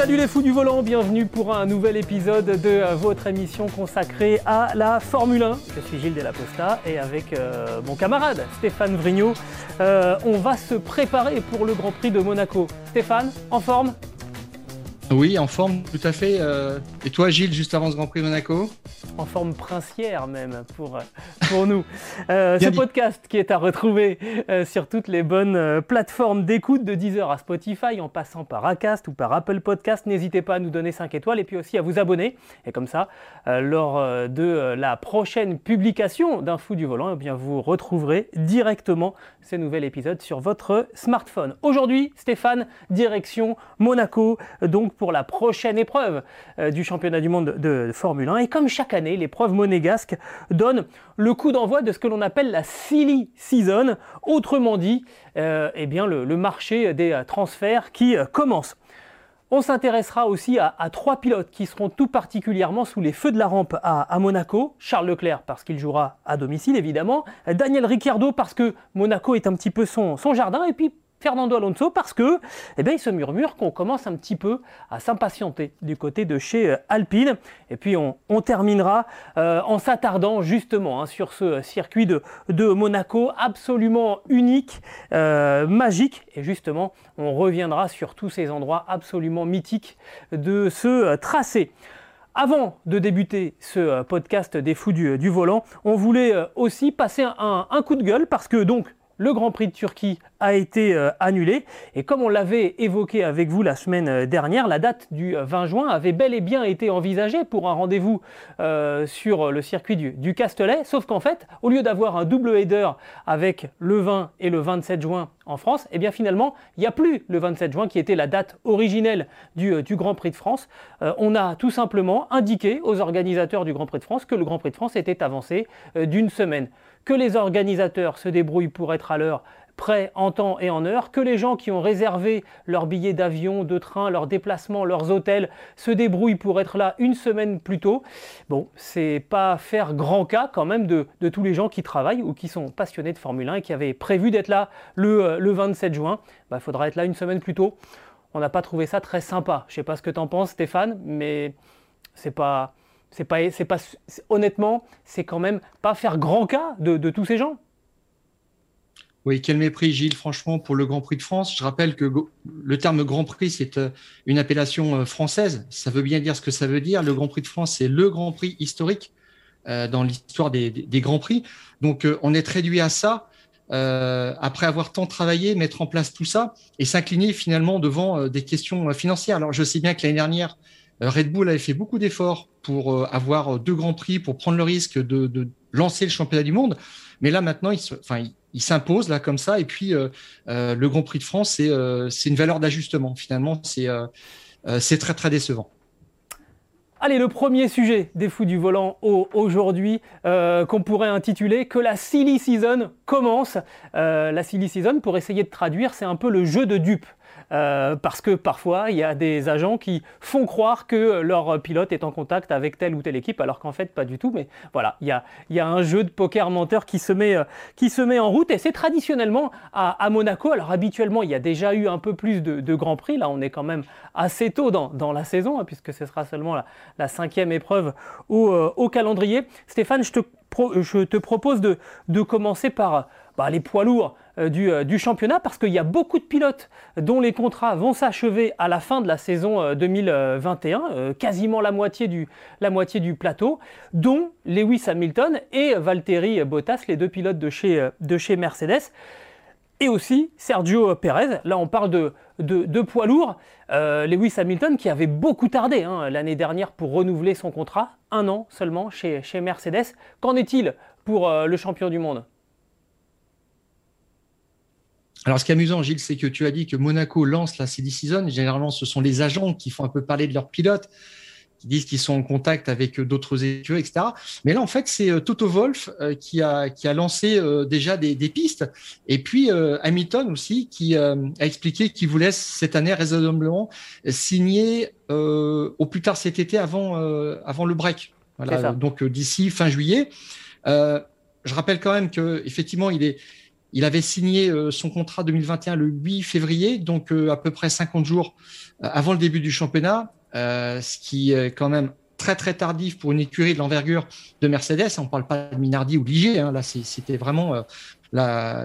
Salut les fous du volant, bienvenue pour un nouvel épisode de votre émission consacrée à la Formule 1. Je suis Gilles Delaposta et avec euh, mon camarade Stéphane Vrignot, euh, on va se préparer pour le Grand Prix de Monaco. Stéphane, en forme? Oui, en forme, tout à fait. euh, et toi, Gilles, juste avant ce Grand Prix de Monaco en forme princière même pour, pour nous. Euh, ce dit. podcast qui est à retrouver euh, sur toutes les bonnes euh, plateformes d'écoute de Deezer à Spotify en passant par Acast ou par Apple Podcast. N'hésitez pas à nous donner 5 étoiles et puis aussi à vous abonner. Et comme ça, euh, lors euh, de euh, la prochaine publication d'un fou du volant, eh bien, vous retrouverez directement ce nouvel épisode sur votre smartphone. Aujourd'hui, Stéphane, direction Monaco, donc pour la prochaine épreuve euh, du championnat du monde de, Formule 1. Et comme chaque année, l'épreuve monégasque donne le coup d'envoi de ce que l'on appelle la silly season, autrement dit, euh, eh le, marché des euh, transferts qui commence. On s'intéressera aussi à, trois pilotes qui seront tout particulièrement sous les feux de la rampe à, Monaco. Charles Leclerc parce qu'il jouera à domicile évidemment. Daniel Ricciardo parce que Monaco est un petit peu son, son jardin. Et puis Fernando Alonso parce que, eh bien, il se murmure qu'on commence un petit peu à s'impatienter du côté de chez euh, Alpine. Et puis on, terminera euh, en s'attardant justement hein, sur ce circuit de, de Monaco absolument unique, euh, magique. Et justement, on reviendra sur tous ces endroits absolument mythiques de ce tracé. Avant de débuter ce podcast des fous du, du volant, on voulait aussi passer un- un coup de gueule parce que donc le Grand Prix de Turquie a été euh, annulé et comme on l'avait évoqué avec vous la semaine euh, dernière, la date du euh, 20 juin avait bel et bien été envisagée pour un rendez-vous euh, sur le circuit du, Castellet, sauf qu'en fait, au lieu d'avoir un double header avec le 20 et le 27 juin en France, et bien finalement, il n'y a plus le 27 juin qui était la date originelle du, euh, Grand Prix de France. Euh, on a tout simplement indiqué aux organisateurs du Grand Prix de France que le Grand Prix de France était avancé euh, d'une semaine. Que les organisateurs se débrouillent pour être à l'heure prêts en temps et en heure, que les gens qui ont réservé leurs billets d'avion, de train, leurs déplacements, leurs hôtels se débrouillent pour être là une semaine plus tôt. Bon, c'est pas faire grand cas quand même de, tous les gens qui travaillent ou qui sont passionnés de Formule 1 et qui avaient prévu d'être là le, euh, le 27 juin. Bah, Il faudra être là une semaine plus tôt. On n'a pas trouvé ça très sympa. Je sais pas ce que tu en penses, Stéphane, mais c'est pas. C'est pas, c'est pas, honnêtement, c'est quand même pas faire grand cas de, tous ces gens. Oui, quel mépris, Gilles, franchement, pour le Grand Prix de France. Je rappelle que le terme Grand Prix, c'est euh, une appellation euh, française. Ça veut bien dire ce que ça veut dire. Le Grand Prix de France, c'est le Grand Prix historique euh, dans l'histoire des, des- des Grands Prix. Donc, on est réduit à ça. après avoir tant travaillé, mettre en place tout ça et s'incliner finalement devant des questions financières. Alors, je sais bien que l'année dernière, Red Bull avait fait beaucoup d'efforts pour euh, avoir euh, deux grands prix, pour prendre le risque de, lancer le championnat du monde. Mais là, maintenant, il se- enfin, là comme ça. Et puis, euh, euh, le Grand Prix de France, c'est euh, une valeur d'ajustement. Finalement, c'est euh, euh, très très décevant. Allez, le premier sujet des fous du volant au- aujourd'hui, euh, qu'on pourrait intituler que la silly season commence. Euh, la silly season, pour essayer de traduire, c'est un peu le jeu de dupes. Euh, parce que parfois, il y a des agents qui font croire que leur pilote est en contact avec telle ou telle équipe, alors qu'en fait, pas du tout. Mais voilà, il y a, y a un jeu de poker menteur qui se met, euh, qui se met en route. Et c'est traditionnellement à, à Monaco. Alors habituellement, il y a déjà eu un peu plus de, de Grands Prix. Là, on est quand même assez tôt dans, dans la saison, hein, puisque ce sera seulement la, la cinquième épreuve au, euh, au calendrier. Stéphane, je te, je te propose de, de commencer par bah, les poids lourds euh, du, euh, du championnat, parce qu'il y a beaucoup de pilotes dont les contrats vont s'achever à la fin de la saison euh, 2021, euh, quasiment la moitié, du, la moitié du plateau, dont Lewis Hamilton et Valtteri Bottas, les deux pilotes de chez, de chez Mercedes et aussi Sergio Perez. Là, on parle de, de, poids lourds. Euh, Lewis Hamilton qui avait beaucoup tardé hein, l'année dernière pour renouveler son contrat, un an seulement chez, Mercedes. Qu'en est-il pour le champion du monde? Alors, ce qui est amusant, Gilles, c'est que tu as dit que Monaco lance la CD Season. Généralement, ce sont les agents qui font un peu parler de leurs pilotes qui disent qu'ils sont en contact avec euh, d'autres écuries, etc. Mais là, en fait, c'est euh, Toto Wolf euh, qui a qui a lancé déjà des, des, pistes, et puis Hamilton aussi qui a expliqué qu'il voulait cette année raisonnablement signer au plus tard cet été avant avant le break. Voilà, donc d'ici fin juillet. je rappelle quand même que effectivement, il est il avait signé son contrat 2021 le 8 février, donc à peu près 50 jours avant le début du championnat. Euh, ce qui est quand même très très tardif pour une écurie de l'envergure de Mercedes. On ne parle pas de Minardi ou Ligier. Hein. Là, c'était vraiment euh,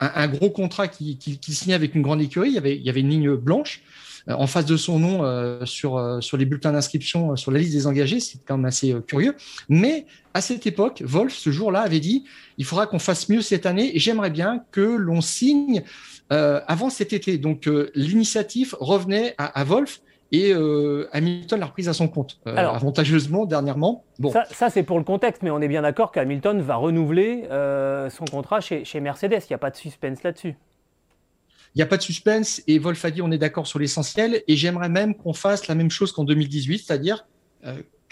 un, gros contrat qui, qui, signait avec une grande écurie. Il y avait, une ligne blanche euh, en face de son nom euh, sur, sur les bulletins d'inscription sur la liste des engagés. C'est quand même assez curieux. Mais à cette époque, Wolf, ce jour-là, avait dit il faudra qu'on fasse mieux cette année et j'aimerais bien que l'on signe avant cet été. Donc l'initiative revenait à, à Wolf et euh, Hamilton l'a reprise à son compte, euh, avantageusement dernièrement. Bon. Ça, c'est pour le contexte, mais on est bien d'accord qu'Hamilton va renouveler euh, son contrat chez, chez Mercedes. Il n'y a pas de suspense là-dessus. Il n'y a pas de suspense et Wolf a dit on est d'accord sur l'essentiel et j'aimerais même qu'on fasse la même chose qu'en 2018, c'est-à-dire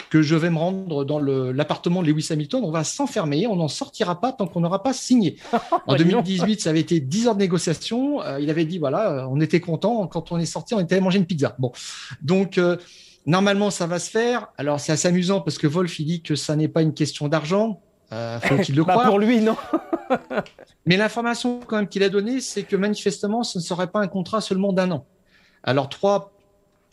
que je vais me rendre dans l'appartement de Lewis Hamilton. On va s'enfermer, on n'en sortira pas tant qu'on n'aura pas signé. En 2018, ça avait été 10 heures de négociation. Euh, il avait dit voilà, euh, on était content. Quand on est sorti, on était allé manger une pizza. Bon, donc euh, normalement, ça va se faire. Alors c'est assez amusant parce que Wolf il dit que ça n'est pas une question d'argent. faut-il le bah, croire Pour lui, non. Mais l'information quand même qu'il a donnée, c'est que manifestement, ce ne serait pas un contrat seulement d'un an. Alors trois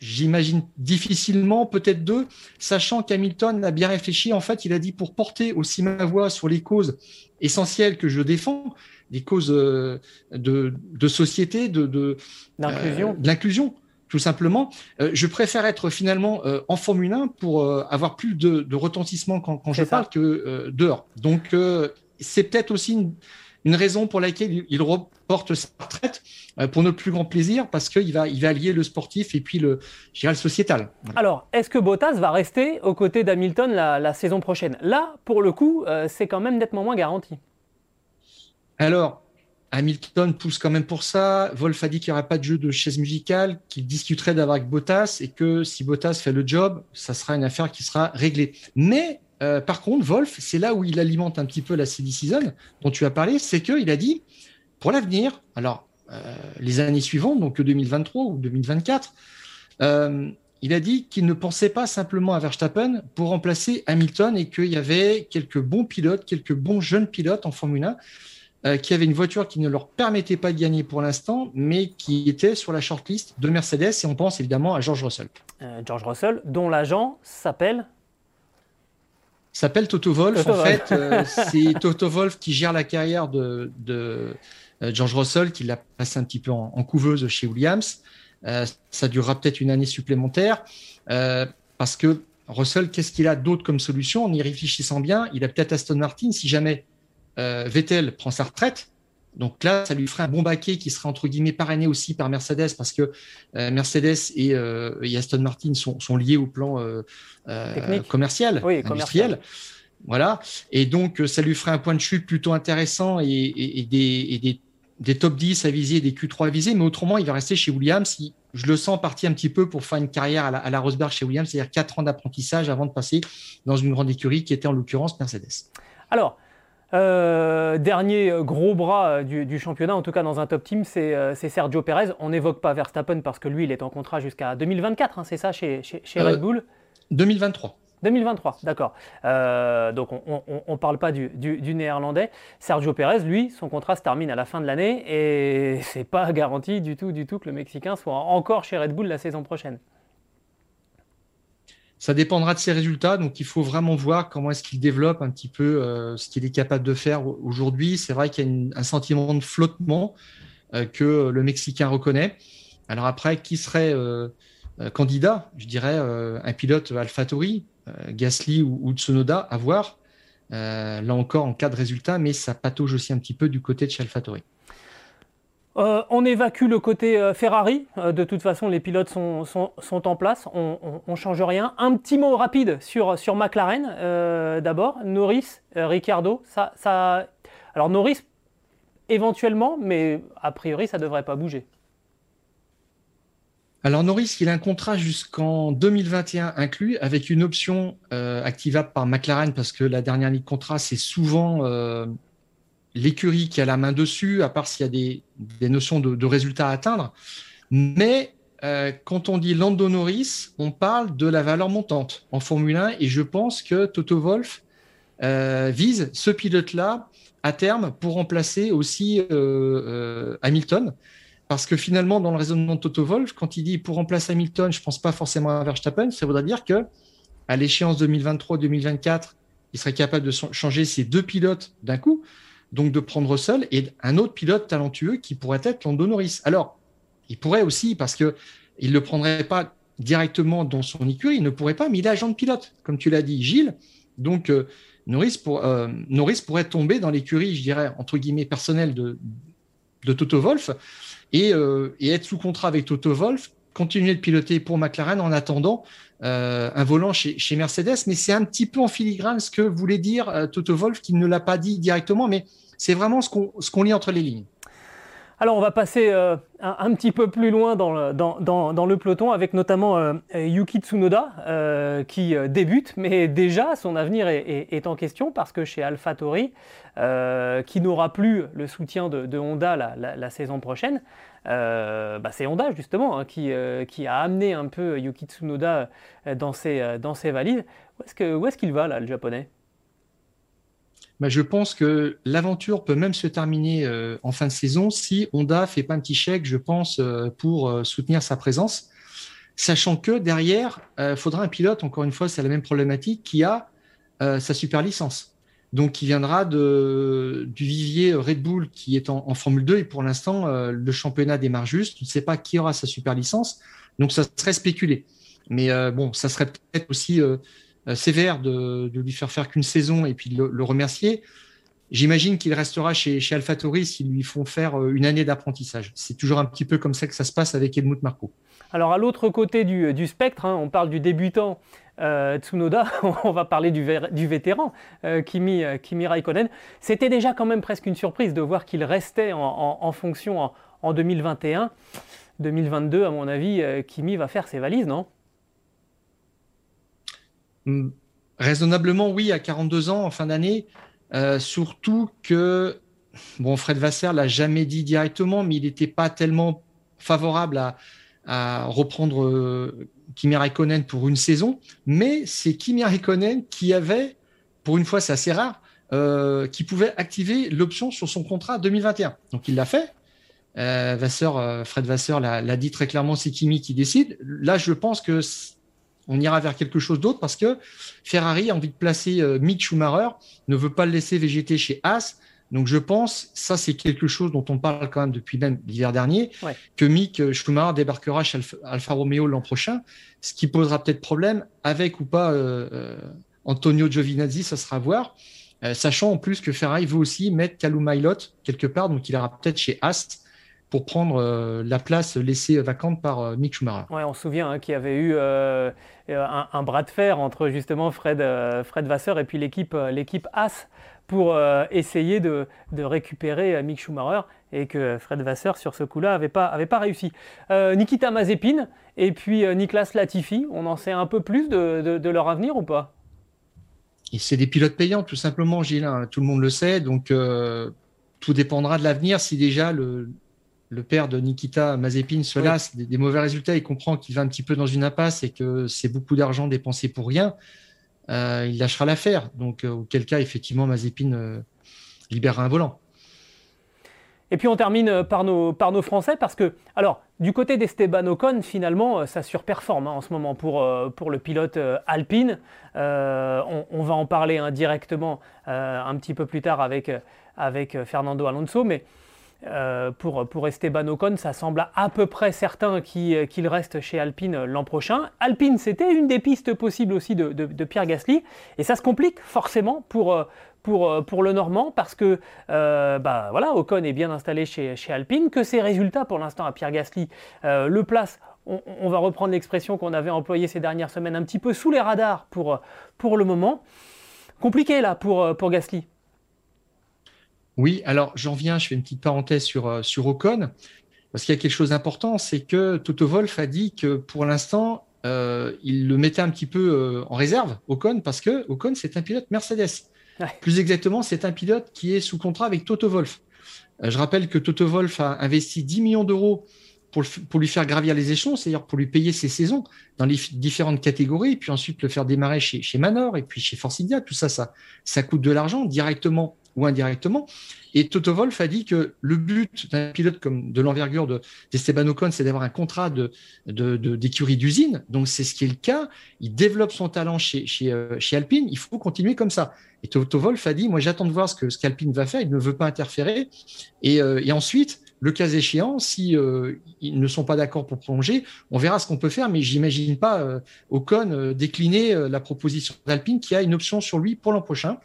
J'imagine difficilement, peut-être deux, sachant qu'Hamilton a bien réfléchi. En fait, il a dit pour porter aussi ma voix sur les causes essentielles que je défends, des causes euh, de, de société, de, de l'inclusion, euh, tout simplement. Euh, je préfère être finalement en Formule 1 pour avoir plus de, de retentissement quand, quand je parle que dehors. Donc, c'est peut-être aussi une, une raison pour laquelle il reporte sa retraite euh, pour notre plus grand plaisir parce qu'il va, il va allier le sportif et puis le, le sociétal. Alors, est-ce que Bottas va rester aux côtés d'Hamilton la, saison prochaine? Là, pour le coup, euh, c'est quand même nettement moins garanti. Alors, Hamilton pousse quand même pour ça. Wolf a dit qu'il n'y aurait pas de jeu de chaise musicale, qu'il discuterait d'avoir avec Bottas et que si Bottas fait le job, ça sera une affaire qui sera réglée. Mais euh, par contre, Wolf, c'est là où il alimente un petit peu la CD season dont tu as parlé, c'est qu'il a dit, pour l'avenir, alors euh, les années suivantes, donc 2023 ou 2024, euh, il a dit qu'il ne pensait pas simplement à Verstappen pour remplacer Hamilton et qu'il y avait quelques bons pilotes, quelques bons jeunes pilotes en Formule 1 qui avaient une voiture qui ne leur permettait pas de gagner pour l'instant, mais qui était sur la shortlist de Mercedes. Et on pense évidemment à George Russell. George Russell, dont l'agent s'appelle s'appelle Toto Wolf. en fait, euh, c'est Toto Wolf qui gère la carrière de, de euh, George Russell, qui l'a passé un petit peu en, couveuse chez Williams. Euh, ça durera peut-être une année supplémentaire parce que Russell, qu'est-ce qu'il a d'autre comme solution? En y réfléchissant bien, il a peut-être Aston Martin si jamais Vettel prend sa retraite. Donc là, ça lui ferait un bon baquet qui serait entre guillemets parrainé aussi par Mercedes parce que euh, Mercedes euh, et, Aston Martin sont, sont, liés au plan euh, commercial, industriel. Voilà. Et donc, ça lui ferait un point de chute plutôt intéressant et, et, des, et des, des, top 10 à viser, des Q3 à viser. Mais autrement, il va rester chez Williams. je le sens parti un petit peu pour faire une carrière à la, à la Rosberg chez Williams, c'est-à-dire 4 ans d'apprentissage avant de passer dans une grande écurie qui était en l'occurrence Mercedes. Alors, euh, dernier gros bras euh, du, championnat, en tout cas dans un top team, c'est euh, Sergio Perez. On n'évoque pas Verstappen parce que lui, il est en contrat jusqu'à 2024, hein, c'est ça, chez, Red Bull? 2023. 2023, d'accord. donc on ne parle pas du, néerlandais. Sergio Perez, lui, son contrat se termine à la fin de l'année et c'est pas garanti du tout, du tout que le Mexicain soit encore chez Red Bull la saison prochaine. Ça dépendra de ses résultats, donc il faut vraiment voir comment est-ce qu'il développe un petit peu euh, ce qu'il est capable de faire aujourd'hui. C'est vrai qu'il y a un sentiment de flottement euh, que le Mexicain reconnaît. Alors après, qui serait euh, candidat? Je dirais un pilote AlphaTauri, Gasly ou, Tsunoda, à voir. là encore, en cas de résultat, mais ça patauge aussi un petit peu du côté de chez AlphaTauri. Euh, on évacue le côté euh, Ferrari. Euh, de toute façon, les pilotes sont, en place. On ne change rien. Un petit mot rapide sur, McLaren. D'abord, Norris, Ricciardo. Ça. Alors, Norris, éventuellement, mais a priori, ça ne devrait pas bouger. Alors Norris, il a un contrat jusqu'en 2021 inclus avec une option activable par McLaren parce que la dernière ligne de contrat, c'est souvent l'écurie qui a la main dessus, à part s'il y a des, notions de, résultats à atteindre. Mais euh, quand on dit Lando Norris, on parle de la valeur montante en Formule 1 et je pense que Toto Wolff vise ce pilote-là à terme pour remplacer aussi Hamilton. Parce que finalement, dans le raisonnement de Toto Wolff, quand il dit pour remplacer Hamilton, je ne pense pas forcément à Verstappen, ça voudrait dire que à l'échéance 2023-2024, il serait capable de changer ses deux pilotes d'un coup, donc de prendre seul et un autre pilote talentueux qui pourrait être Lando Norris. Alors, il pourrait aussi, parce qu'il ne le prendrait pas directement dans son écurie, il ne pourrait pas, mais il est agent de pilote, comme tu l'as dit, Gilles. Donc, euh, Norris, pour, euh, pourrait tomber dans l'écurie, je dirais, entre guillemets, personnelle de, de Toto Wolff. Euh, et, être sous contrat avec Toto Wolff, continuer de piloter pour McLaren en attendant euh, un volant chez, Mercedes. Mais c'est un petit peu en filigrane ce que voulait dire euh, Toto Wolff, qui ne l'a pas dit directement, mais c'est vraiment ce qu'on lit entre les lignes. Alors on va passer euh, un, petit peu plus loin dans le, peloton avec notamment Yuki Tsunoda qui débute, mais déjà son avenir est, en question parce que chez AlphaTauri, qui n'aura plus le soutien de, Honda la, saison prochaine, bah, c'est Honda justement hein, qui, qui, a amené un peu Yuki Tsunoda dans ses, dans ses valises. Où est-ce qu'il va là le japonais? Bah, je pense que l'aventure peut même se terminer euh, en fin de saison si Honda fait pas un petit chèque, je pense, euh, pour euh, soutenir sa présence, sachant que derrière, il faudra un pilote, encore une fois, c'est la même problématique, qui a sa super licence. Donc, qui viendra de, du vivier Red Bull qui est en, Formule 2 et pour l'instant, le championnat démarre juste. Tu ne sais pas qui aura sa super licence. Donc, ça serait spéculé. Mais bon, ça serait peut-être aussi euh, sévère de, lui faire faire qu'une saison et puis le, le remercier. J'imagine qu'il restera chez, chez AlphaTauri s'ils lui font faire euh, une année d'apprentissage. C'est toujours un petit peu comme ça que ça se passe avec Helmut Marko. Alors à l'autre côté du, du spectre, hein, on parle du débutant euh, Tsunoda, on va parler du, vétéran Kimi, Kimi Raikkonen. C'était déjà quand même presque une surprise de voir qu'il restait en, fonction en, en, 2021. 2022, à mon avis, Kimi va faire ses valises, non? Hmm, raisonnablement, oui, à 42 ans, en fin d'année. Euh, surtout que, bon, Fred Vasser l'a jamais dit directement, mais il n'était pas tellement favorable à, reprendre euh, Kimi Raikkonen pour une saison. Mais c'est Kimi Raikkonen qui avait, pour une fois, c'est assez rare, euh, qui pouvait activer l'option sur son contrat 2021. Donc il l'a fait. Vasseur, Fred Vasseur l'a dit très clairement, c'est Kimi qui décide. Là, je pense que on ira vers quelque chose d'autre parce que Ferrari a envie de placer euh, Mick Schumacher, ne veut pas le laisser végéter chez Haas. Donc je pense, ça c'est quelque chose dont on parle quand même depuis même l'hiver dernier, que Mick euh, Schumacher débarquera chez Alfa, Romeo l'an prochain, ce qui posera peut-être problème avec ou pas euh, Antonio Giovinazzi, ça sera à voir. sachant en plus que Ferrari veut aussi mettre Calum Mailot quelque part, donc il ira peut-être chez Haas pour prendre euh, la place laissée vacante par euh, Mick Schumacher. Ouais, on se souvient hein, qu'il y avait eu euh, un, bras de fer entre justement Fred, Fred Vasseur et puis l'équipe, l'équipe As pour essayer de, de, récupérer Mick Schumacher et que Fred Vasseur sur ce coup-là n'avait pas, avait pas réussi. Nikita Mazepin et puis Niklas Latifi, on en sait un peu plus de, de, leur avenir ou pas? Et c'est des pilotes payants, tout simplement, Gilles. Hein, tout le monde le sait. Donc, tout dépendra de l'avenir. Si déjà le, le père de Nikita Mazepin se lasse des, mauvais résultats, il comprend qu'il va un petit peu dans une impasse et que c'est beaucoup d'argent dépensé pour rien, euh, il lâchera l'affaire. Donc, euh, auquel cas, effectivement, Mazepin euh, libérera un volant. Et puis on termine par nos, par nos Français parce que, alors, du côté d'Esteban Ocon, finalement, ça surperforme hein, en ce moment pour, pour le pilote alpine. On, va en parler indirectement un petit peu plus tard avec, avec Fernando Alonso, mais euh, pour, pour Esteban Ocon, ça semble à peu près certain euh, qu'il reste chez Alpine l'an prochain. Alpine, c'était une des pistes possibles aussi de, Pierre Gasly, et ça se complique forcément pour, euh, pour, pour le Normand, parce que bah, voilà, Ocon est bien installé chez, chez Alpine, que ses résultats pour l'instant à Pierre Gasly le placent on, va reprendre l'expression qu'on avait employée ces dernières semaines, un petit peu sous les radars pour, pour le moment. Compliqué là pour, pour Gasly. Oui, alors j'en viens, je fais une petite parenthèse sur, sur Ocon, parce qu'il y a quelque chose d'important, c'est que Toto Wolf a dit que pour l'instant, il le mettait un petit peu en réserve, Ocon, parce que Ocon, c'est un pilote Mercedes. Plus exactement, c'est un pilote qui est sous contrat avec Toto Wolf. je rappelle que Toto Wolf a investi 10 millions d'euros pour, pour, lui faire gravir les échelons, c'est-à-dire pour lui payer ses saisons dans les différentes catégories, puis ensuite le faire démarrer chez, chez Manor et puis chez Force India. Tout ça, ça, ça coûte de l'argent directement ou indirectement. Et Toto Wolf a dit que le but d'un pilote comme de l'envergure d'Esteban Ocon, c'est d'avoir un contrat d'écurie d'usine. Donc c'est ce qui est le cas. Il développe son talent chez, chez, euh, chez Alpine. Il faut continuer comme ça. Et Toto Wolf a dit, moi j'attends de voir ce que ce qu'Alpine va faire. Il ne veut pas interférer. Et, euh, ensuite, le cas échéant, si euh, ils ne sont pas d'accord pour prolonger, on verra ce qu'on peut faire. Mais j'imagine pas Ocon décliner la proposition d'Alpine qui a une option sur lui pour l'an prochain.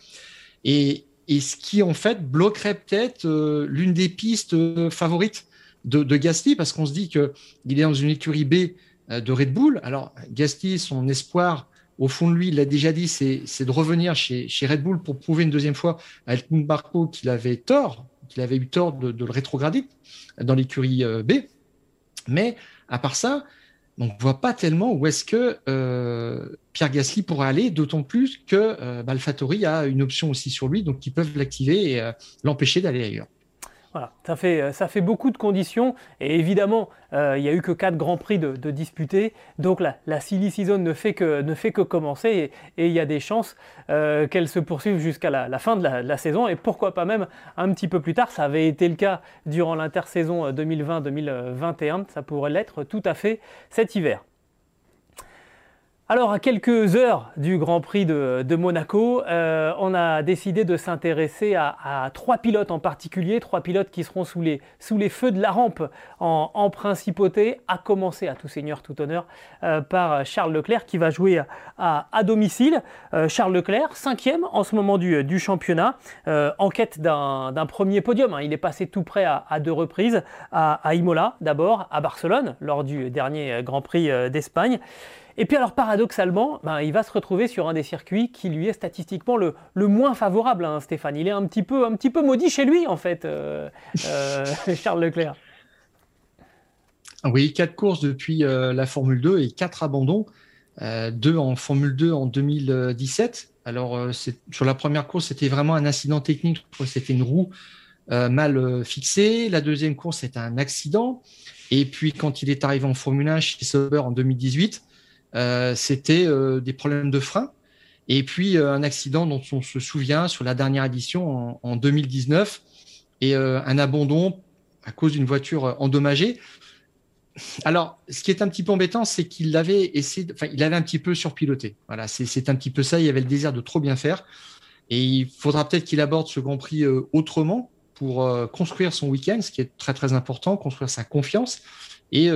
Et, et ce qui en fait bloquerait peut-être euh, l'une des pistes euh, favorites de, de Gasly, parce qu'on se dit qu'il est dans une écurie B euh, de Red Bull. Alors Gasly, son espoir, au fond de lui, il l'a déjà dit, c'est de revenir chez, Red Bull pour prouver une deuxième fois à Helmut Marko qu'il avait tort, qu'il avait eu tort de le rétrograder dans l'écurie B. Mais à part ça, on ne voit pas tellement où est-ce que euh, Pierre Gasly pourrait aller, d'autant plus que euh, a une option aussi sur lui, donc ils peuvent l'activer et euh, l'empêcher d'aller ailleurs. Voilà, ça fait, euh, ça fait beaucoup de conditions et évidemment, euh, il n'y a eu que quatre grands prix de, disputés, donc la, la, silly season ne fait que, ne fait que commencer et, il y a des chances euh, qu'elle se poursuive jusqu'à la, fin de la, saison et pourquoi pas même un petit peu plus tard. Ça avait été le cas durant l'intersaison 2020-2021, ça pourrait l'être tout à fait cet hiver. Alors, à quelques heures du Grand Prix de, Monaco, euh, on a décidé de s'intéresser à, trois pilotes en particulier, trois pilotes qui seront sous les, feux de la rampe en, principauté, à commencer à tout seigneur, tout honneur, euh, par Charles Leclerc qui va jouer à, domicile. Euh, Charles Leclerc, cinquième en ce moment du, championnat, en quête d'un premier podium. Hein. Il est passé tout près à, deux reprises, à Imola d'abord, à Barcelone lors du dernier Grand Prix d'Espagne. Et puis alors paradoxalement, ben, il va se retrouver sur un des circuits qui lui est statistiquement le, moins favorable, hein, Stéphane. Il est un petit, peu, un petit peu maudit chez lui, en fait, euh, euh, Charles Leclerc. Oui, quatre courses depuis euh, la Formule 2 et quatre abandons. deux en Formule 2 en 2017. Alors, sur la première course, c'était vraiment un incident technique. C'était une roue mal fixée. La deuxième course, c'était un accident. Et puis, quand il est arrivé en Formule 1 chez Sauber en 2018, euh, c'était euh, des problèmes de frein. Et puis euh, un accident dont on se souvient sur la dernière édition en, 2019 et un abandon à cause d'une voiture endommagée. Alors, ce qui est un petit peu embêtant, c'est qu'il avait essayé, enfin, il avait un petit peu surpiloté. Voilà, c'est un petit peu ça. Il avait le désir de trop bien faire, et il faudra peut-être qu'il aborde ce Grand Prix autrement pour construire son week-end, ce qui est très très important, construire sa confiance et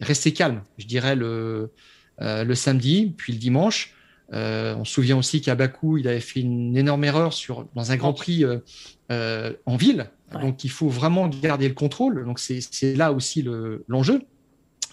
rester calme. Je dirais le euh, le samedi, puis le dimanche. Euh, on se souvient aussi qu'à Bakou, il avait fait une énorme erreur sur, dans un Grand Prix euh, en ville. Donc, il faut vraiment garder le contrôle. Donc, c'est là aussi l'enjeu.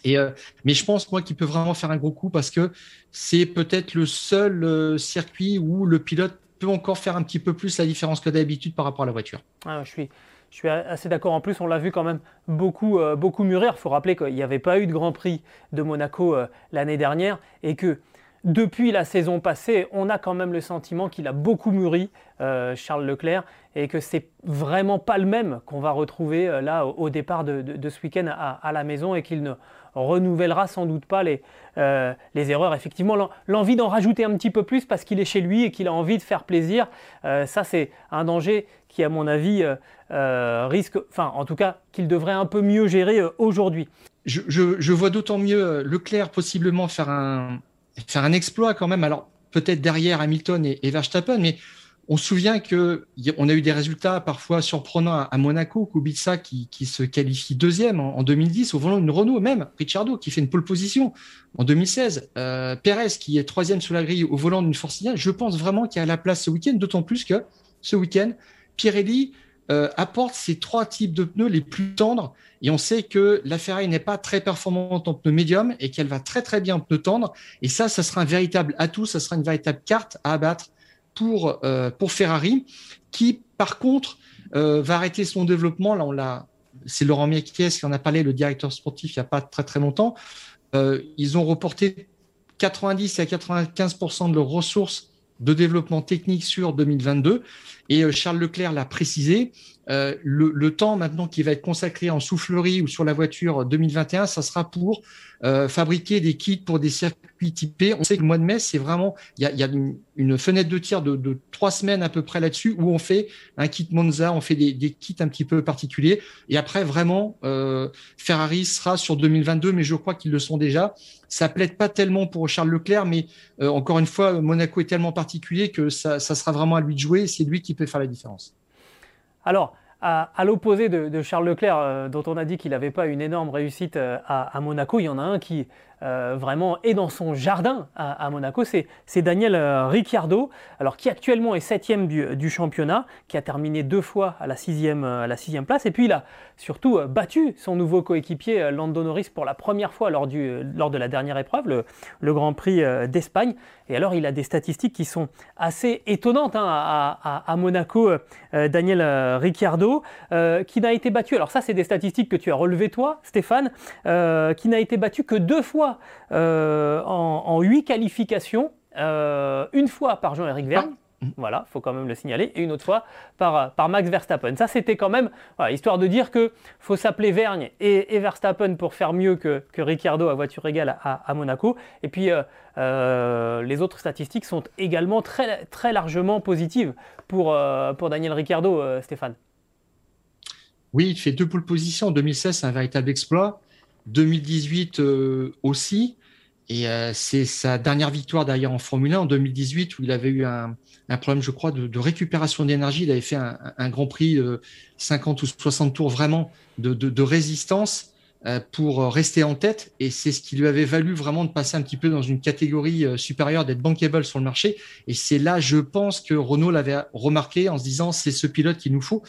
Et, mais je pense, moi, qu'il peut vraiment faire un gros coup parce que c'est peut-être le seul circuit où le pilote peut encore faire un petit peu plus la différence que d'habitude par rapport à la voiture. Ah, je suis, je suis assez d'accord. En plus, on l'a vu quand même beaucoup, euh, mûrir. Il faut rappeler qu'il n'y avait pas eu de Grand Prix de Monaco euh, l'année dernière et que depuis la saison passée, on a quand même le sentiment qu'il a beaucoup mûri, euh, Charles Leclerc, et que c'est vraiment pas le même qu'on va retrouver là au, départ de, ce week-end à, la maison et qu'il ne renouvellera sans doute pas les, les erreurs. Effectivement, l'envie d'en rajouter un petit peu plus parce qu'il est chez lui et qu'il a envie de faire plaisir, ça c'est un danger qui, à mon avis, euh, euh, risque, enfin, en tout cas, qu'il devrait un peu mieux gérer euh, aujourd'hui. Je, vois d'autant mieux Leclerc possiblement faire un, faire un exploit quand même. Alors, peut-être derrière Hamilton et, Verstappen, mais on se souvient que on a eu des résultats parfois surprenants à, Monaco, Kubica qui, se qualifie deuxième en, 2010 au volant d'une Renault, même Ricciardo qui fait une pole position en 2016, euh, Perez qui est troisième sur la grille au volant d'une Force Je pense vraiment qu'il y a la place ce week-end, d'autant plus que ce week-end, Pirelli euh, apporte ces trois types de pneus les plus tendres. Et on sait que la Ferrari n'est pas très performante en pneus médium et qu'elle va très très bien en pneus tendres. Et ça, ça sera un véritable atout, ça sera une véritable carte à abattre pour, euh, pour Ferrari, qui par contre va arrêter son développement. Là, on l'a, c'est Laurent Miakies qui en a parlé, le directeur sportif, il n'y a pas très très longtemps. ils ont reporté 90 à 95% de leurs ressources de développement technique sur 2022. Et euh, Charles Leclerc l'a précisé, euh, le, temps maintenant qui va être consacré en soufflerie ou sur la voiture 2021, ça sera pour euh, fabriquer des kits pour des circuits typés. On sait que le mois de mai, c'est vraiment, il y a, une, fenêtre de tir de, trois semaines à peu près là-dessus où on fait un kit Monza, on fait des, kits un petit peu particuliers. Et après, vraiment, Ferrari sera sur 2022, mais je crois qu'ils le sont déjà. Ça plaide pas tellement pour Charles Leclerc, mais encore une fois, Monaco est tellement particulier que ça, ça sera vraiment à lui de jouer. C'est lui qui faire la différence. Alors, à, l'opposé de, Charles Leclerc, euh, dont on a dit qu'il n'avait pas une énorme réussite euh, à, Monaco, il y en a un qui euh, vraiment est dans son jardin à, Monaco, c'est Daniel Ricciardo, alors qui actuellement est septième du, du, championnat, qui a terminé deux fois à la sixième, à la sixième place, et puis il a surtout battu son nouveau coéquipier Lando Norris pour la première fois lors, du, lors de la dernière épreuve, le, Grand Prix d'Espagne. Et alors, il a des statistiques qui sont assez étonnantes hein, à, Monaco, euh, Daniel euh, Ricciardo, euh, qui n'a été battu. Alors, ça, c'est des statistiques que tu as relevées, toi, Stéphane, qui n'a été battu que deux fois en, huit qualifications, une fois par Jean-Éric Verne. Mhm. Voilà, faut quand même le signaler. Et une autre fois par, par Max Verstappen. Ça, c'était quand même, histoire de dire que faut s'appeler Vergne et, Verstappen pour faire mieux que, que Ricciardo à voiture égale à, Monaco. Et puis, euh, euh, les autres statistiques sont également très, très largement positives pour, euh, pour Daniel Ricciardo, Stéphane. Oui, il fait deux poules positions. En 2016, c'est un véritable exploit. 2018 aussi. Et c'est sa dernière victoire d'ailleurs en Formule 1 en 2018 où il avait eu un, problème, je crois, de, récupération d'énergie. Il avait fait un, Grand Prix de 50 ou 60 tours vraiment de, résistance euh, pour rester en tête. Et c'est ce qui lui avait valu vraiment de passer un petit peu dans une catégorie euh, supérieure, d'être bankable sur le marché. Et c'est là, je pense, que Renault l'avait remarqué en se disant, c'est ce pilote qu'il nous faut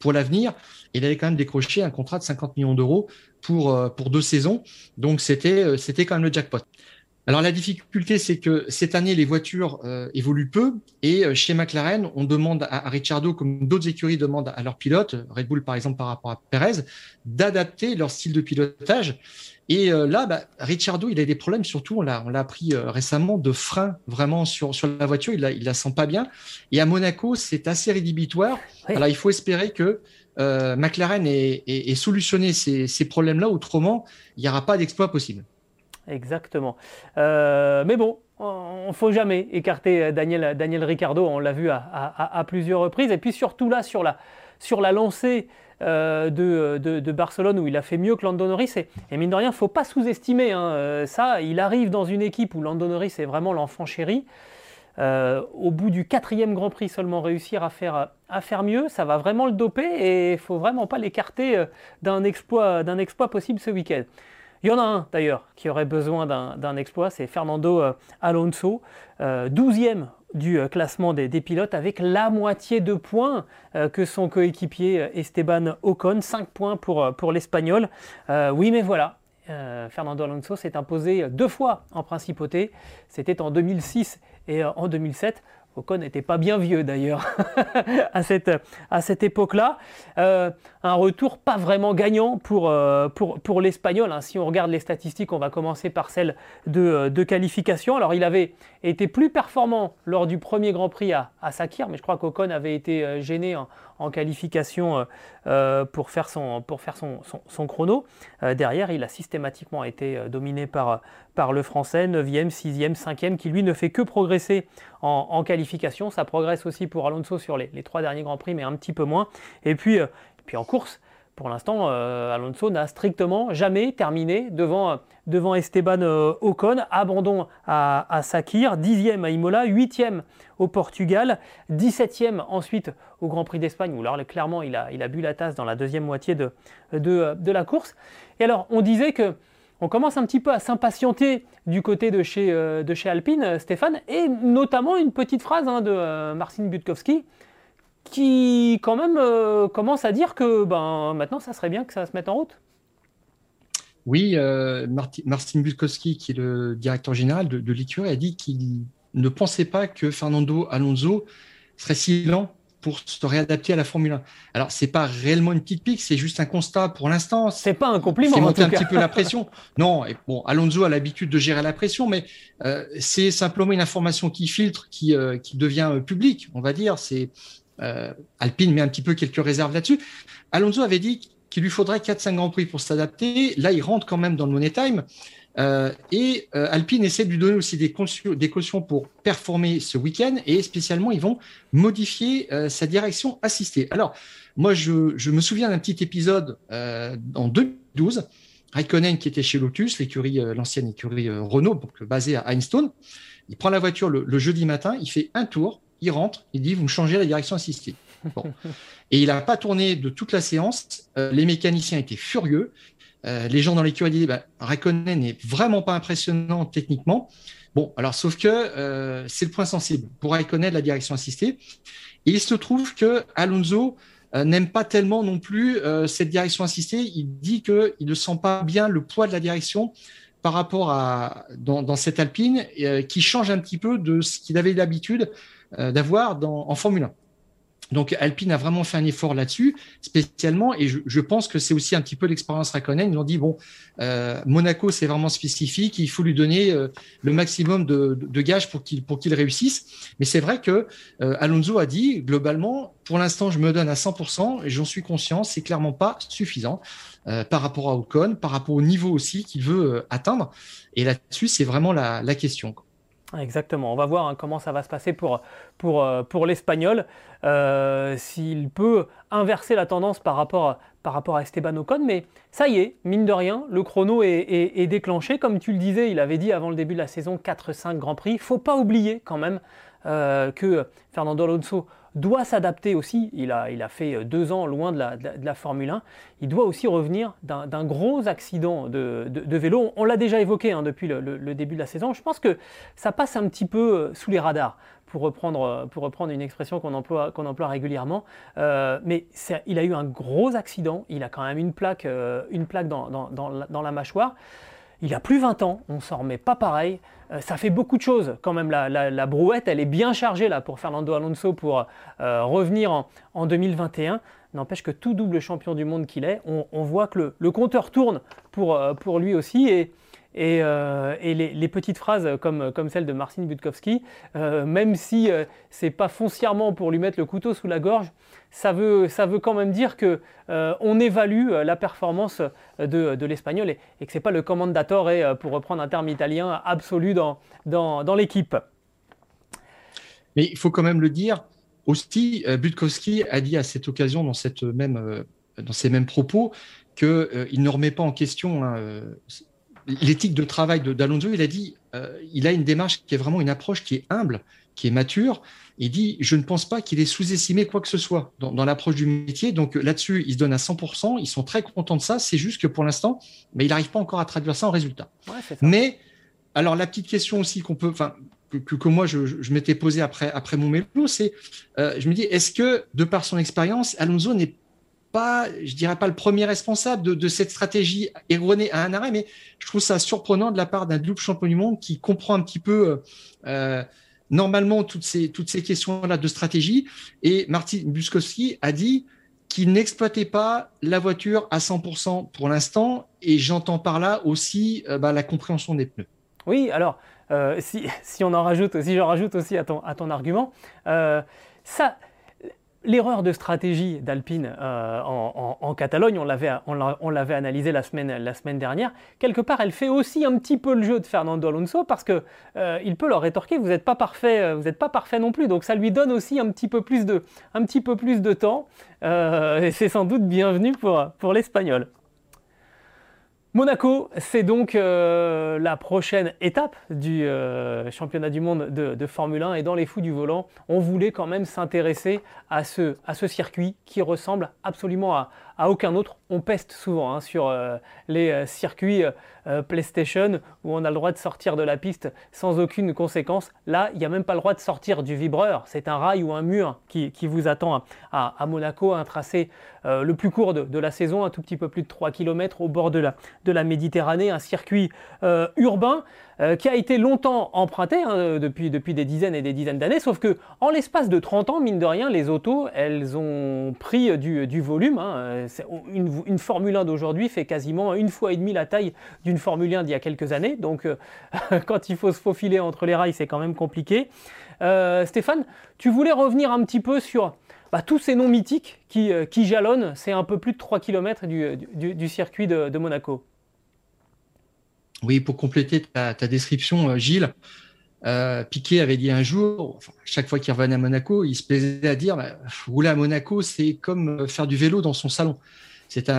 pour l'avenir. Il avait quand même décroché un contrat de 50 millions d'euros pour, euh, pour deux saisons. Donc c'était, c'était quand même le jackpot. Alors la difficulté, c'est que cette année, les voitures euh, évoluent peu et euh, chez McLaren, on demande à, à Ricciardo, comme d'autres écuries demandent à leurs pilotes, Red Bull par exemple par rapport à Perez, d'adapter leur style de pilotage. Et euh, là, bah, Ricciardo, il a des problèmes, surtout, on l'a, on l'a appris récemment, de frein vraiment sur, sur la voiture, il la, il la sent pas bien. Et à Monaco, c'est assez rédhibitoire. Alors il faut espérer que McLaren ait, ait, solutionné ces, ces problèmes-là, autrement, il n'y aura pas d'exploit possible. Exactement. Euh, mais bon, on ne faut jamais écarter Daniel, Daniel Ricciardo, on l'a vu à, plusieurs reprises. Et puis surtout là, sur la, sur la lancée euh, de, Barcelone, où il a fait mieux que Lando Norris. Et, mine de rien, il ne faut pas sous-estimer hein, euh, ça. Il arrive dans une équipe où Lando Norris est vraiment l'enfant chéri. au bout du quatrième Grand Prix seulement réussir à faire, à faire mieux, ça va vraiment le doper et il ne faut vraiment pas l'écarter d'un exploit, exploit possible ce week-end. Il y en a un d'ailleurs qui aurait besoin d'un exploit, c'est Fernando euh, Alonso, 12e euh, du euh, classement des, pilotes avec la moitié de points que son coéquipier Esteban Ocon, 5 points pour, pour l'Espagnol. oui mais voilà, Fernando Alonso s'est imposé deux fois en principauté, c'était en 2006 et en 2007. Ocon n'était pas bien vieux d'ailleurs à cette, époque-là. Euh, un retour pas vraiment gagnant pour, euh, l'Espagnol. Hein. Si on regarde les statistiques, on va commencer par celle de, euh, de, qualification. Alors il avait été plus performant lors du premier Grand Prix à, à Sakir, mais je crois qu'Ocon avait été gêné en, en qualification pour faire son, pour faire son, chrono. derrière, il a systématiquement été dominé par, le Français, 9e, 6e, 5e, qui lui ne fait que progresser en, en qualification. Ça progresse aussi pour Alonso sur les, les, trois derniers Grands Prix, mais un petit peu moins. Et puis, puis en course, pour l'instant, euh, Alonso n'a strictement jamais terminé devant, devant Esteban euh, Ocon. Abandon à, Sakir, 10e à Imola, 8e au Portugal, 17e ensuite au Grand Prix d'Espagne, où là, clairement, il a, il a bu la tasse dans la deuxième moitié de, de, la course. Et alors, on disait que on commence un petit peu à s'impatienter du côté de chez, euh, de chez Alpine, Stéphane, et notamment une petite phrase hein, de Marcin Butkowski qui quand même euh, commence à dire que ben, maintenant, ça serait bien que ça se mette en route. Oui, euh, Martin Butkowski, qui est le directeur général de, de a dit qu'il ne pensait pas que Fernando Alonso serait si lent pour se réadapter à la Formule 1. Alors, c'est pas réellement une petite pique, c'est juste un constat pour l'instant. C'est pas un compliment. C'est monter un petit peu la pression. Non, et bon, Alonso a l'habitude de gérer la pression, mais euh, c'est simplement une information qui filtre, qui, euh, qui devient euh, publique, on va dire. C'est Alpine met un petit peu quelques réserves là-dessus. Alonso avait dit qu'il lui faudrait 4-5 grands prix pour s'adapter. Là, il rentre quand même dans le Money Time. Euh, et euh, Alpine essaie de lui donner aussi des, cautions pour performer ce week-end et spécialement ils vont modifier euh, sa direction assistée. Alors moi je, me souviens d'un petit épisode en 2012, Raikkonen qui était chez Lotus, l'ancienne écurie Renault basée à Einstein, il prend la voiture le, jeudi matin, il fait un tour, il rentre, il dit vous me changez la direction assistée. Bon. Et il n'a pas tourné de toute la séance. les mécaniciens étaient furieux. Euh, les gens dans l'écurie disent bah, Raikkonen n'est vraiment pas impressionnant techniquement. Bon, alors sauf que euh, c'est le point sensible pour Raikkonen la direction assistée. Et il se trouve que Alonso euh, n'aime pas tellement non plus cette direction assistée. Il dit qu'il ne sent pas bien le poids de la direction par rapport à dans, cette Alpine, qui change un petit peu de ce qu'il avait l'habitude d'avoir en Formule 1. Donc Alpine a vraiment fait un effort là-dessus, spécialement, et je, pense que c'est aussi un petit peu l'expérience Raikkonen. Ils ont dit bon, euh, Monaco c'est vraiment spécifique, il faut lui donner euh, le maximum de, de gages pour qu'il pour qu'il réussisse. Mais c'est vrai que euh, Alonso a dit globalement, pour l'instant je me donne à 100% et j'en suis conscient, c'est clairement pas suffisant par rapport à Ocon, par rapport au niveau aussi qu'il veut atteindre. Et là-dessus c'est vraiment la, la question. Exactement. On va voir hein, comment ça va se passer pour, pour, euh, pour l'Espagnol. Euh, s'il peut inverser la tendance par rapport, par rapport à Esteban Ocon. Mais ça y est, mine de rien, le chrono est, déclenché. Comme tu le disais, il avait dit avant le début de la saison 4-5 Grands Prix. Faut pas oublier quand même euh, que Fernando Alonso doit s'adapter aussi. Il a, il a fait euh, deux ans loin de la, de la, Formule 1. Il doit aussi revenir d'un gros accident de, de, vélo. On, l'a déjà évoqué hein, depuis le, le, début de la saison. Je pense que ça passe un petit peu euh, sous les radars. Pour reprendre, euh, pour reprendre une expression qu'on emploie, qu'on emploie régulièrement. Mais il a eu un gros accident, il a quand même une plaque, une plaque dans, dans, dans la mâchoire. Il a plus 20 ans, on s'en remet pas pareil. Euh, ça fait beaucoup de choses quand même. La, brouette, elle est bien chargée pour Fernando Alonso pour euh, revenir en, 2021. N'empêche que tout double champion du monde qu'il est, on, voit que le, compteur tourne pour, euh, lui aussi. Et, les, petites phrases comme, celle de Marcin Budkowski, même si c'est pas foncièrement pour lui mettre le couteau sous la gorge, ça veut, ça veut quand même dire que on évalue la performance de, de l'espagnol et, que c'est pas le commendator et pour reprendre un terme italien absolu dans, dans, l'équipe. Mais il faut quand même le dire, aussi, euh, Budkowski a dit à cette occasion, dans, cette même, euh, dans ces mêmes propos, qu'il euh, ne remet pas en question hein, l'éthique de travail d'Alonso. Il a dit il a une démarche qui est vraiment une approche qui est humble, qui est mature. Il dit je ne pense pas qu'il ait sous-estimé quoi que ce soit dans, dans l'approche du métier. Donc là-dessus, il se donne à 100%. Ils sont très contents de ça. C'est juste que pour l'instant, mais il n'arrive pas encore à traduire ça en résultat. mais alors la petite question aussi qu'on peut, enfin que, moi je, m'étais posé après après mon mélo, c'est euh, je me dis est-ce que de par son expérience, Alonso n'est pas, je dirais pas le premier responsable de, cette stratégie erronée à un arrêt, mais je trouve ça surprenant de la part d'un double champion du monde qui comprend un petit peu euh, euh, normalement toutes ces toutes ces questions-là de stratégie. Et Martin Buskowski a dit qu'il n'exploitait pas la voiture à 100% pour l'instant, et j'entends par là aussi bah, la compréhension des pneus. Oui, alors, euh, si, on en rajoute, si je rajoute aussi à ton, à ton argument, euh, ça, l'erreur de stratégie d'Alpine euh, en, Catalogne, on l'avait, on, l'avait analysé la semaine, dernière, quelque part, elle fait aussi un petit peu le jeu de Fernando Alonso parce que il peut leur rétorquer, vous n'êtes pas parfait, n'êtes pas parfait non plus, donc ça lui donne aussi un petit peu plus de, temps, et c'est sans doute bienvenu pour l'Espagnol. Monaco, c'est donc euh, la prochaine étape du euh, championnat du monde de, Formule 1 et dans les fous du volant, on voulait quand même s'intéresser à ce, à ce, circuit qui ressemble absolument à, aucun autre on peste souvent hein, sur euh, les euh, circuits euh, PlayStation où on a le droit de sortir de la piste sans aucune conséquence. Là, il n'y a même pas le droit de sortir du vibreur. C'est un rail ou un mur qui, vous attend à, Monaco, un tracé le plus court de, la saison, un tout petit peu plus de 3 km au bord de la Méditerranée, un circuit urbain qui a été longtemps emprunté hein, depuis, depuis des dizaines et des dizaines d'années, sauf que en l'espace de 30 ans, mine de rien, les autos, elles ont pris du, volume. Hein. Une, Formule 1 d'aujourd'hui fait quasiment une fois et demie la taille d'une Formule 1 d'il y a quelques années. Donc, euh, quand il faut se faufiler entre les rails, c'est quand même compliqué. Euh, Stéphane, tu voulais revenir un petit peu sur bah, tous ces noms mythiques qui, euh, qui jalonnent. C'est un peu plus de 3 km du, circuit de, Monaco. Oui, pour compléter ta, description, Gilles, Piquet avait dit un jour, chaque fois qu'il revenait à Monaco, il se plaisait à dire bah, rouler à Monaco, c'est comme faire du vélo dans son salon. C'est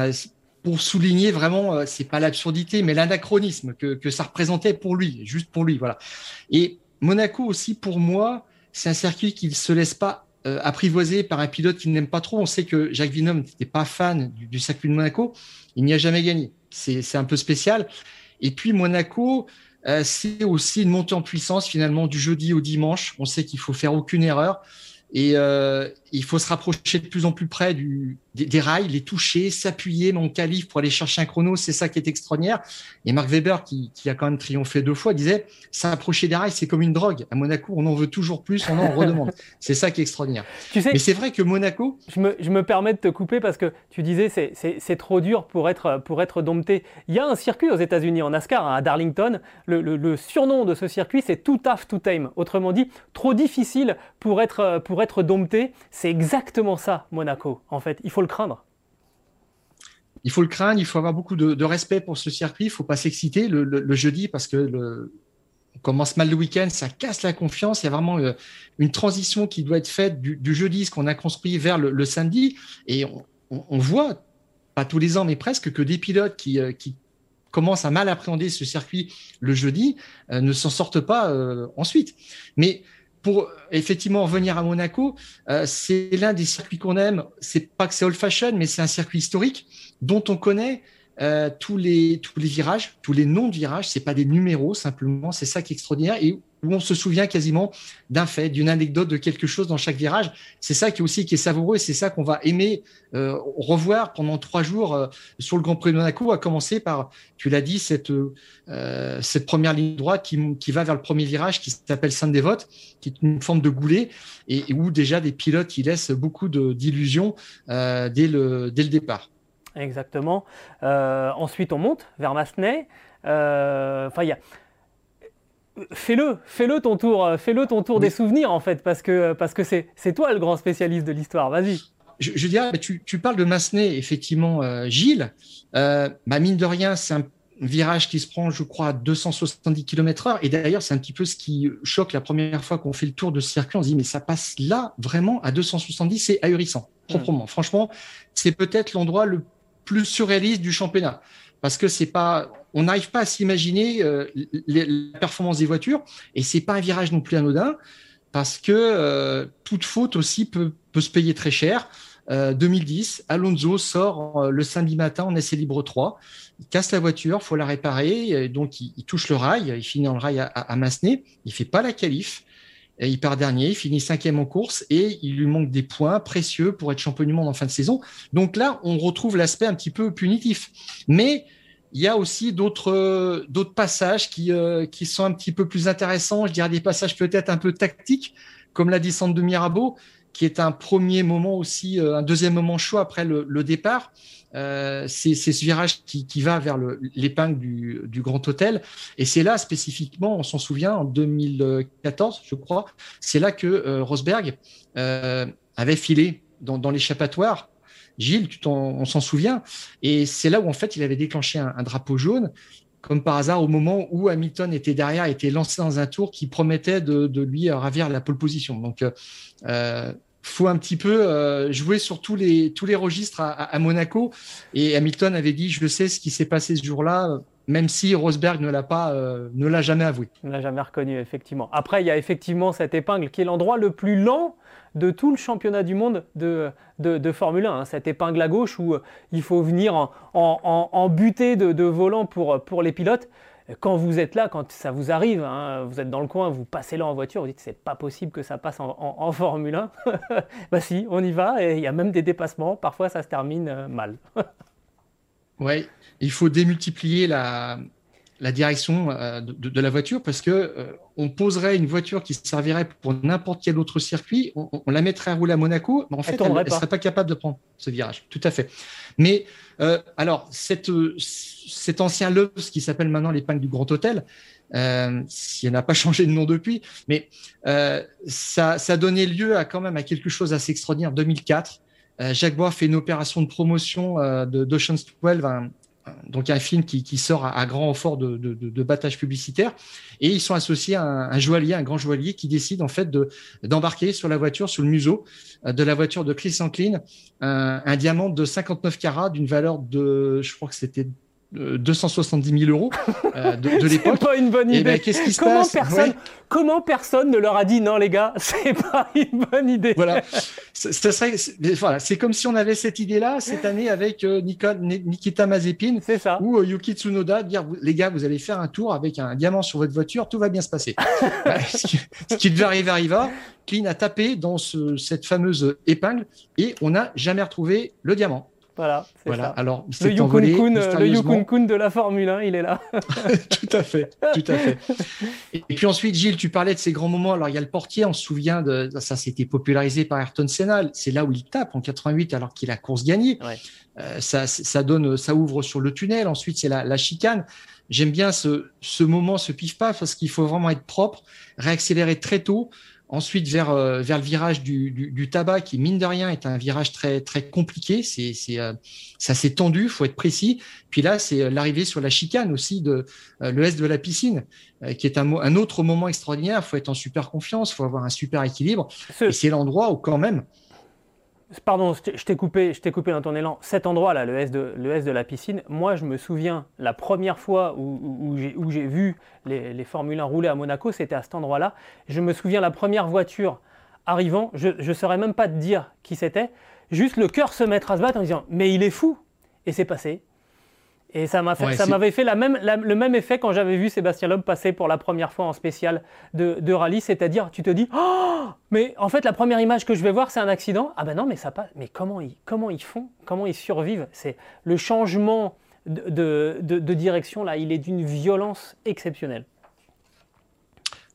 pour souligner vraiment, euh, c'est pas l'absurdité, mais l'anachronisme que, ça représentait pour lui, juste pour lui, voilà. Et Monaco aussi, pour moi, c'est un circuit qui ne se laisse pas euh, apprivoiser par un pilote qu'il n'aime pas trop. On sait que Jacques Villeneuve n'était pas fan du, circuit de Monaco. Il n'y a jamais gagné. C'est un peu spécial. Et puis Monaco, euh, c'est aussi une montée en puissance finalement du jeudi au dimanche. On sait qu'il faut faire aucune erreur. Et euh, il faut se rapprocher de plus en plus près du, des, rails, les toucher, s'appuyer mon calife pour aller chercher un chrono. C'est ça qui est extraordinaire. Et Marc Weber, qui, qui a quand même triomphé deux fois, disait s'approcher des rails, c'est comme une drogue. À Monaco, on en veut toujours plus, on en redemande. c'est ça qui est extraordinaire. Tu sais, Mais c'est vrai que Monaco. Je me, je me, permets de te couper parce que tu disais c'est, c'est, trop dur pour être, pour être dompté. Il y a un circuit aux États-Unis en NASCAR, hein, à Darlington. Le, le, le surnom de ce circuit, c'est Too Tough to Tame. Autrement dit, trop difficile pour être, pour être dompté. C'est exactement ça, Monaco, en fait. Il faut le craindre. Il faut le craindre, il faut avoir beaucoup de, respect pour ce circuit, il ne faut pas s'exciter le, jeudi parce que commence mal le week-end, ça casse la confiance. Il y a vraiment euh, une transition qui doit être faite du, jeudi, ce qu'on a construit vers le, samedi. Et on, voit, pas tous les ans, mais presque, que des pilotes qui, euh, commencent à mal appréhender ce circuit le jeudi euh, ne s'en sortent pas ensuite. Mais pour effectivement revenir à Monaco, euh, c'est l'un des circuits qu'on aime. C'est pas que c'est old fashion, mais c'est un circuit historique dont on connaît euh, tous les tous les virages, tous les noms de virages. C'est pas des numéros simplement. C'est ça qui est extraordinaire où on se souvient quasiment d'un fait, d'une anecdote, de quelque chose dans chaque virage. C'est ça qui est aussi est savoureux et c'est ça qu'on va aimer euh, revoir pendant trois jours euh, sur le Grand Prix de Monaco, à commencer par, tu l'as dit, cette, euh, première ligne droite qui, va vers le premier virage qui s'appelle Sainte-Dévote, qui est une forme de goulet et, où déjà des pilotes qui laissent beaucoup d'illusions dès, le, dès le départ. Exactement. ensuite, on monte vers Massenet. Enfin, il y a fais-le, fais-le ton tour, euh, fais-le ton tour des souvenirs en fait, parce que parce que c'est c'est toi le grand spécialiste de l'histoire. Vas-y. Je, dirais, tu, tu, parles de Massenet, effectivement, euh, Gilles. Euh, bah, mine de rien, c'est un virage qui se prend, je crois, à 270 km/h. Et d'ailleurs, c'est un petit peu ce qui choque la première fois qu'on fait le tour de ce circuit. On se dit, mais ça passe là, vraiment, à 270, c'est ahurissant, hmm. proprement. Franchement, c'est peut-être l'endroit le plus surréaliste du championnat parce que c'est pas, on n'arrive pas à s'imaginer euh, la performance des voitures et c'est pas un virage non plus anodin parce que euh, toute faute aussi peut, se payer très cher. 2010, euh, Alonso sort le samedi matin en essai libre 3. Il casse la voiture, faut la réparer, donc il, touche le rail, il finit dans le rail à, à, Massenet, il fait pas la qualif, il part dernier, il finit cinquième en course et il lui manque des points précieux pour être champion du monde en fin de saison. Donc là, on retrouve l'aspect un petit peu punitif. Mais il y a aussi d'autres passages qui euh, qui sont un petit peu plus intéressants. Je dirais des passages peut-être un peu tactiques, comme la descente de Mirabeau, qui est un premier moment aussi, euh, un deuxième moment chaud après le départ. Euh, c'est ce virage qui, va vers l'épingle du, Grand Hôtel. Et c'est là spécifiquement, on s'en souvient, en 2014, je crois, c'est là que euh, Rosberg euh, avait filé dans, l'échappatoire Gilles, tu on s'en souvient. Et c'est là où, en fait, il avait déclenché un, drapeau jaune, comme par hasard, au moment où Hamilton était derrière, était lancé dans un tour qui promettait de, lui ravir la pole position. Donc, faut un petit peu euh, jouer sur tous les, tous les registres à, Monaco. Et Hamilton avait dit, je sais ce qui s'est passé ce jour-là, même si Rosberg ne l'a l'a jamais avoué. Ne l'a jamais reconnu, effectivement. Après, il y a effectivement cette épingle qui est l'endroit le plus lent de tout le championnat du monde de, de, Formule 1. Hein. cette épingle à gauche où il faut venir en, en, butée de, volant pour les pilotes quand vous êtes là, quand ça vous arrive, hein, vous êtes dans le coin, vous passez là en voiture, vous dites c'est pas possible que ça passe en, Formule 1. bah si, on y va et il y a même des dépassements. Parfois ça se termine euh, mal. oui, il faut démultiplier la, la direction euh, de, la voiture parce que euh, on poserait une voiture qui servirait pour n'importe quel autre circuit, on, la mettrait à rouler à Monaco, mais en fait, elle ne serait pas capable de prendre ce virage. Tout à fait. Mais euh, alors, cette, cet ancien Loves qui s'appelle maintenant l'épingle du Grand Hôtel, euh, si elle n'a pas changé de nom depuis, mais ça, ça a donné lieu à quand même à quelque chose d'assez extraordinaire. 2004, Jacques Bois fait une opération de promotion de d'Ocean's 12, un, donc un film qui, sort à, grand renfort de, de, battage publicitaire, et ils sont associés à un, joaillier, un grand joaillier, qui décide en fait d'embarquer sur la voiture, sur le museau euh, de la voiture de Chris Anklin, un, un diamant de 59 carats d'une valeur de, je crois que c'était 270 000 euros euh, de, de l'époque. C'est pas une bonne eh idée. Ben, qu'est-ce qui se comment passe personne, Comment personne ne leur a dit non les gars, c'est pas une bonne idée. Voilà, c'est voilà, comme si on avait cette idée-là cette année avec euh, Nikita Mazepin ça. ou euh, Yuki Tsunoda, dire les gars, vous allez faire un tour avec un diamant sur votre voiture, tout va bien se passer. Bah, ce, qui, devait arriver arriva. Clean a tapé dans ce, cette fameuse épingle et on n'a jamais retrouvé le diamant. Voilà, voilà. Alors, le Yukon le Kun de la Formule 1, il est là. tout à fait, tout à fait. Et, puis ensuite, Gilles, tu parlais de ces grands moments. Alors, il y a le portier, on se souvient de ça, c'était popularisé par Ayrton Senna. C'est là où il tape en 88 alors qu'il a course gagnée. Euh, ça, ça donne, ça ouvre sur le tunnel. Ensuite, c'est la, la chicane. J'aime bien ce, ce moment, ce pif-paf, parce qu'il faut vraiment être propre, réaccélérer très tôt. Ensuite, vers, euh, vers le virage du, du, tabac, qui, mine de rien, est un virage très, très compliqué. C'est, c'est, euh, assez tendu, faut être précis. Puis là, c'est euh, l'arrivée sur la chicane aussi de l'est de la piscine, qui est un, un autre moment extraordinaire. faut être en super confiance, faut avoir un super équilibre. Et c'est l'endroit où, quand même, Pardon, je t'ai coupé, dans ton élan. Cet endroit-là, le, S de, le S de la piscine, moi je me souviens la première fois où, j'ai vu les, les Formule 1 rouler à Monaco, c'était à cet endroit-là. Je me souviens la première voiture arrivant, je ne saurais même pas te dire qui c'était, juste le cœur se mettre à se battre en disant Mais il est fou Et c'est passé. Et ça m'avait fait la même, le même effet quand j'avais vu Sébastien Loeb passer pour la première fois en spécial de, rallye, c'est-à-dire tu te dis oh mais en fait la première image que je vais voir c'est un accident. Ah ben non mais ça passe. Mais comment ils, comment ils font? Comment ils survivent? C'est le changement de, de, direction là, il est d'une violence exceptionnelle.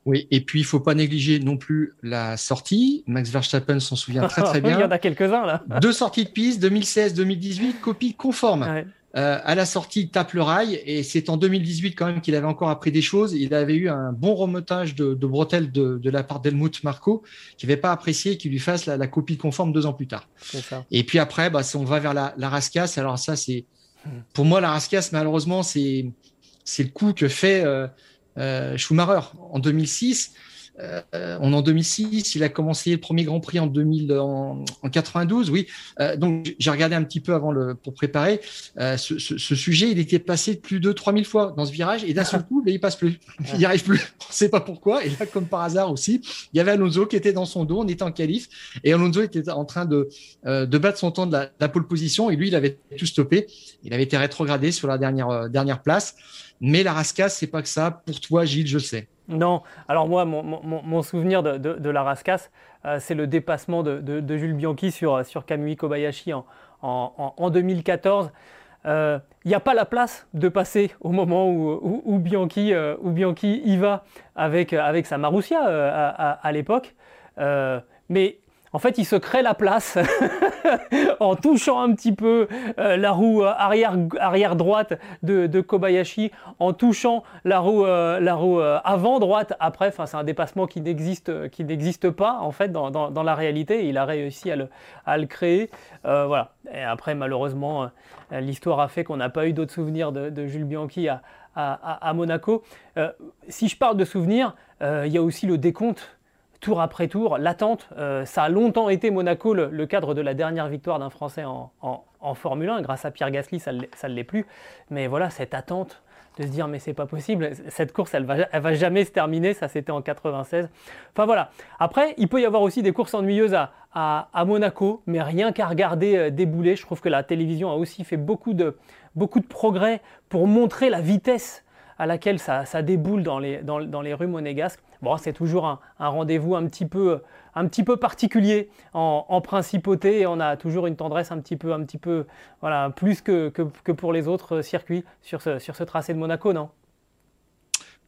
Oui, et puis il faut pas négliger non plus la sortie. Max Verstappen s'en souvient très très bien. il y en a quelques-uns là. Deux sorties de piste, 2016-2018, copie conforme. Euh, à la sortie, il tape le rail et c'est en 2018 quand même qu'il avait encore appris des choses. Il avait eu un bon remontage de, de bretelles de, la part d'Helmut Marco qui n'avait pas apprécié qu'il lui fasse la, copie conforme deux ans plus tard. Et puis après, bah, on va vers la, la rascasse. Alors ça, c'est pour moi la rascasse. Malheureusement, c'est c'est le coup que fait euh, euh Schumacher en 2006. Euh, on en 2006, il a commencé le premier Grand Prix en 2000, en, 92, oui. Euh, donc j'ai regardé un petit peu avant le pour préparer euh, ce, sujet. Il était passé plus de 3000 fois dans ce virage et d'un seul coup, il passe plus. Il n'y arrive plus. On ne sait pas pourquoi. Et là, comme par hasard aussi, il y avait Alonso qui était dans son dos. On était en qualif et Alonso était en train de de battre son temps de la, la pole position et lui, il avait tout stoppé. Il avait été rétrogradé sur la dernière dernière place. Mais la rascasse, c'est pas que ça. Pour toi, Gilles, je sais. Non, alors moi, mon, souvenir de, la rascasse, euh, c'est le dépassement de, Jules Bianchi sur, sur Kamui Kobayashi en, 2014. Il n'y a pas la place de passer au moment où, Bianchi, euh, Bianchi, y va avec, sa Marussia euh, à, à l'époque. mais en fait, il se crée la place en touchant un petit peu euh, la roue euh, arrière, droite de, Kobayashi, en touchant la roue, euh, avant droite après. C'est un dépassement qui n'existe, qui n'existe pas en fait dans, la réalité. Il a réussi à le, créer. voilà. Et après, malheureusement, l'histoire a fait qu'on n'a pas eu d'autres souvenirs de, Jules Bianchi à Monaco. si je parle de souvenirs, il y a aussi le décompte tour après tour, l'attente. Euh, ça a longtemps été Monaco le, cadre de la dernière victoire d'un Français en, Formule 1. Grâce à Pierre Gasly, ça ne l'est plus. Mais voilà, cette attente de se dire mais c'est pas possible, cette course elle va, elle va jamais se terminer, ça c'était en 96. Enfin voilà. Après, il peut y avoir aussi des courses ennuyeuses à, Monaco, mais rien qu'à regarder euh, débouler, je trouve que la télévision a aussi fait beaucoup de, progrès pour montrer la vitesse à laquelle ça, déboule dans, les, rues monégasques. Bon, c'est toujours un, rendez-vous un petit peu, un petit peu particulier en, principauté et on a toujours une tendresse un petit peu, un petit peu voilà, plus que, que, pour les autres circuits sur ce, sur ce tracé de Monaco, non?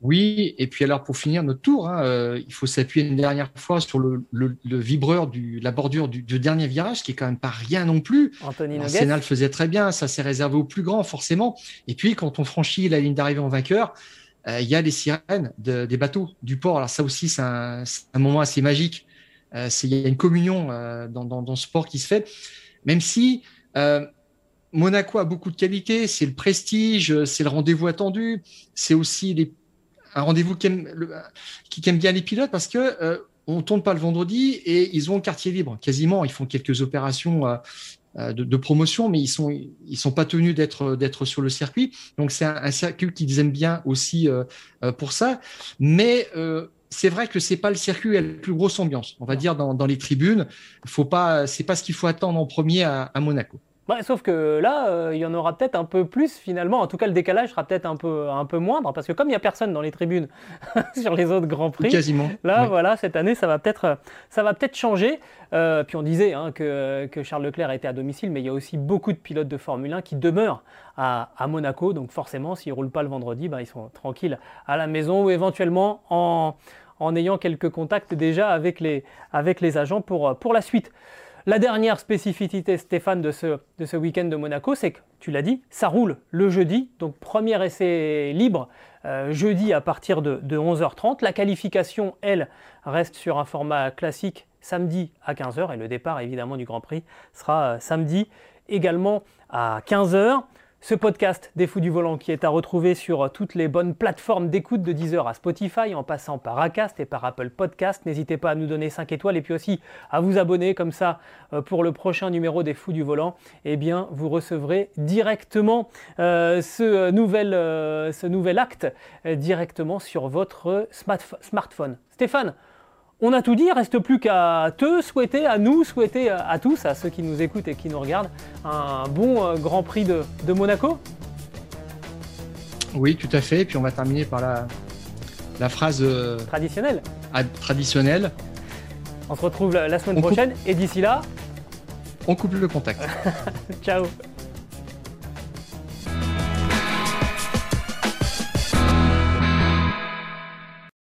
Oui, et puis alors pour finir notre tour, hein, euh, il faut s'appuyer une dernière fois sur le, vibreur du la bordure du, dernier virage, qui est quand même pas rien non plus. Anthony le faisait très bien, ça s'est réservé aux plus grands forcément. Et puis quand on franchit la ligne d'arrivée en vainqueur, euh, il y a les sirènes des bateaux du port. Alors ça aussi, c'est un, moment assez magique. Euh, il y a une communion dans, dans, ce port qui se fait, même si Monaco a beaucoup de qualités, c'est le prestige, c'est le rendez-vous attendu, c'est aussi un rendez-vous qui aime, bien les pilotes parce que euh, on tourne pas le vendredi et ils ont le quartier libre quasiment. Ils font quelques opérations euh, euh, de, promotion, mais ils sont ils sont pas tenus d'être d'être sur le circuit. Donc c'est un, circuit qu'ils aiment bien aussi pour ça. Mais c'est vrai que c'est pas le circuit avec la plus grosse ambiance. On va dire dans, dans les tribunes, faut pas, c'est pas ce qu'il faut attendre en premier à Monaco. Bah, sauf que là, euh, il y en aura peut-être un peu plus finalement. En tout cas, le décalage sera peut-être un peu, un peu moindre parce que comme il n'y a personne dans les tribunes sur les autres grands prix, quasiment. Là, voilà, cette année, ça va peut-être, ça va peut-être changer. Euh, puis on disait hein, que, que, Charles Leclerc était à domicile, mais il y a aussi beaucoup de pilotes de Formule 1 qui demeurent à, à Monaco. Donc forcément, s'ils roulent pas le vendredi, bah, ils sont tranquilles à la maison ou éventuellement en, en ayant quelques contacts déjà avec les, avec les agents pour, pour la suite. La dernière spécificité, Stéphane, de ce, de week-end de Monaco, c'est que, tu l'as dit, ça roule le jeudi, donc premier essai libre euh, jeudi à partir de, 11h30. La qualification, elle, reste sur un format classique samedi à 15h et le départ évidemment du Grand Prix sera euh, samedi également à 15h. Ce podcast des fous du volant qui est à retrouver sur toutes les bonnes plateformes d'écoute de Deezer à Spotify en passant par Acast et par Apple Podcast. N'hésitez pas à nous donner 5 étoiles et puis aussi à vous abonner comme ça euh, pour le prochain numéro des fous du volant. Eh bien, vous recevrez directement euh, euh, ce nouvel acte directement sur votre smartphone. Stéphane, on a tout dit, il reste plus qu'à te souhaiter, à nous souhaiter, à tous, à ceux qui nous écoutent et qui nous regardent, un bon euh, Grand Prix de, Monaco. Oui, tout à fait. Et puis on va terminer par la, la phrase euh, traditionnelle. traditionnelle. On se retrouve la, semaine prochaine et d'ici là, on coupe le contact. Ciao.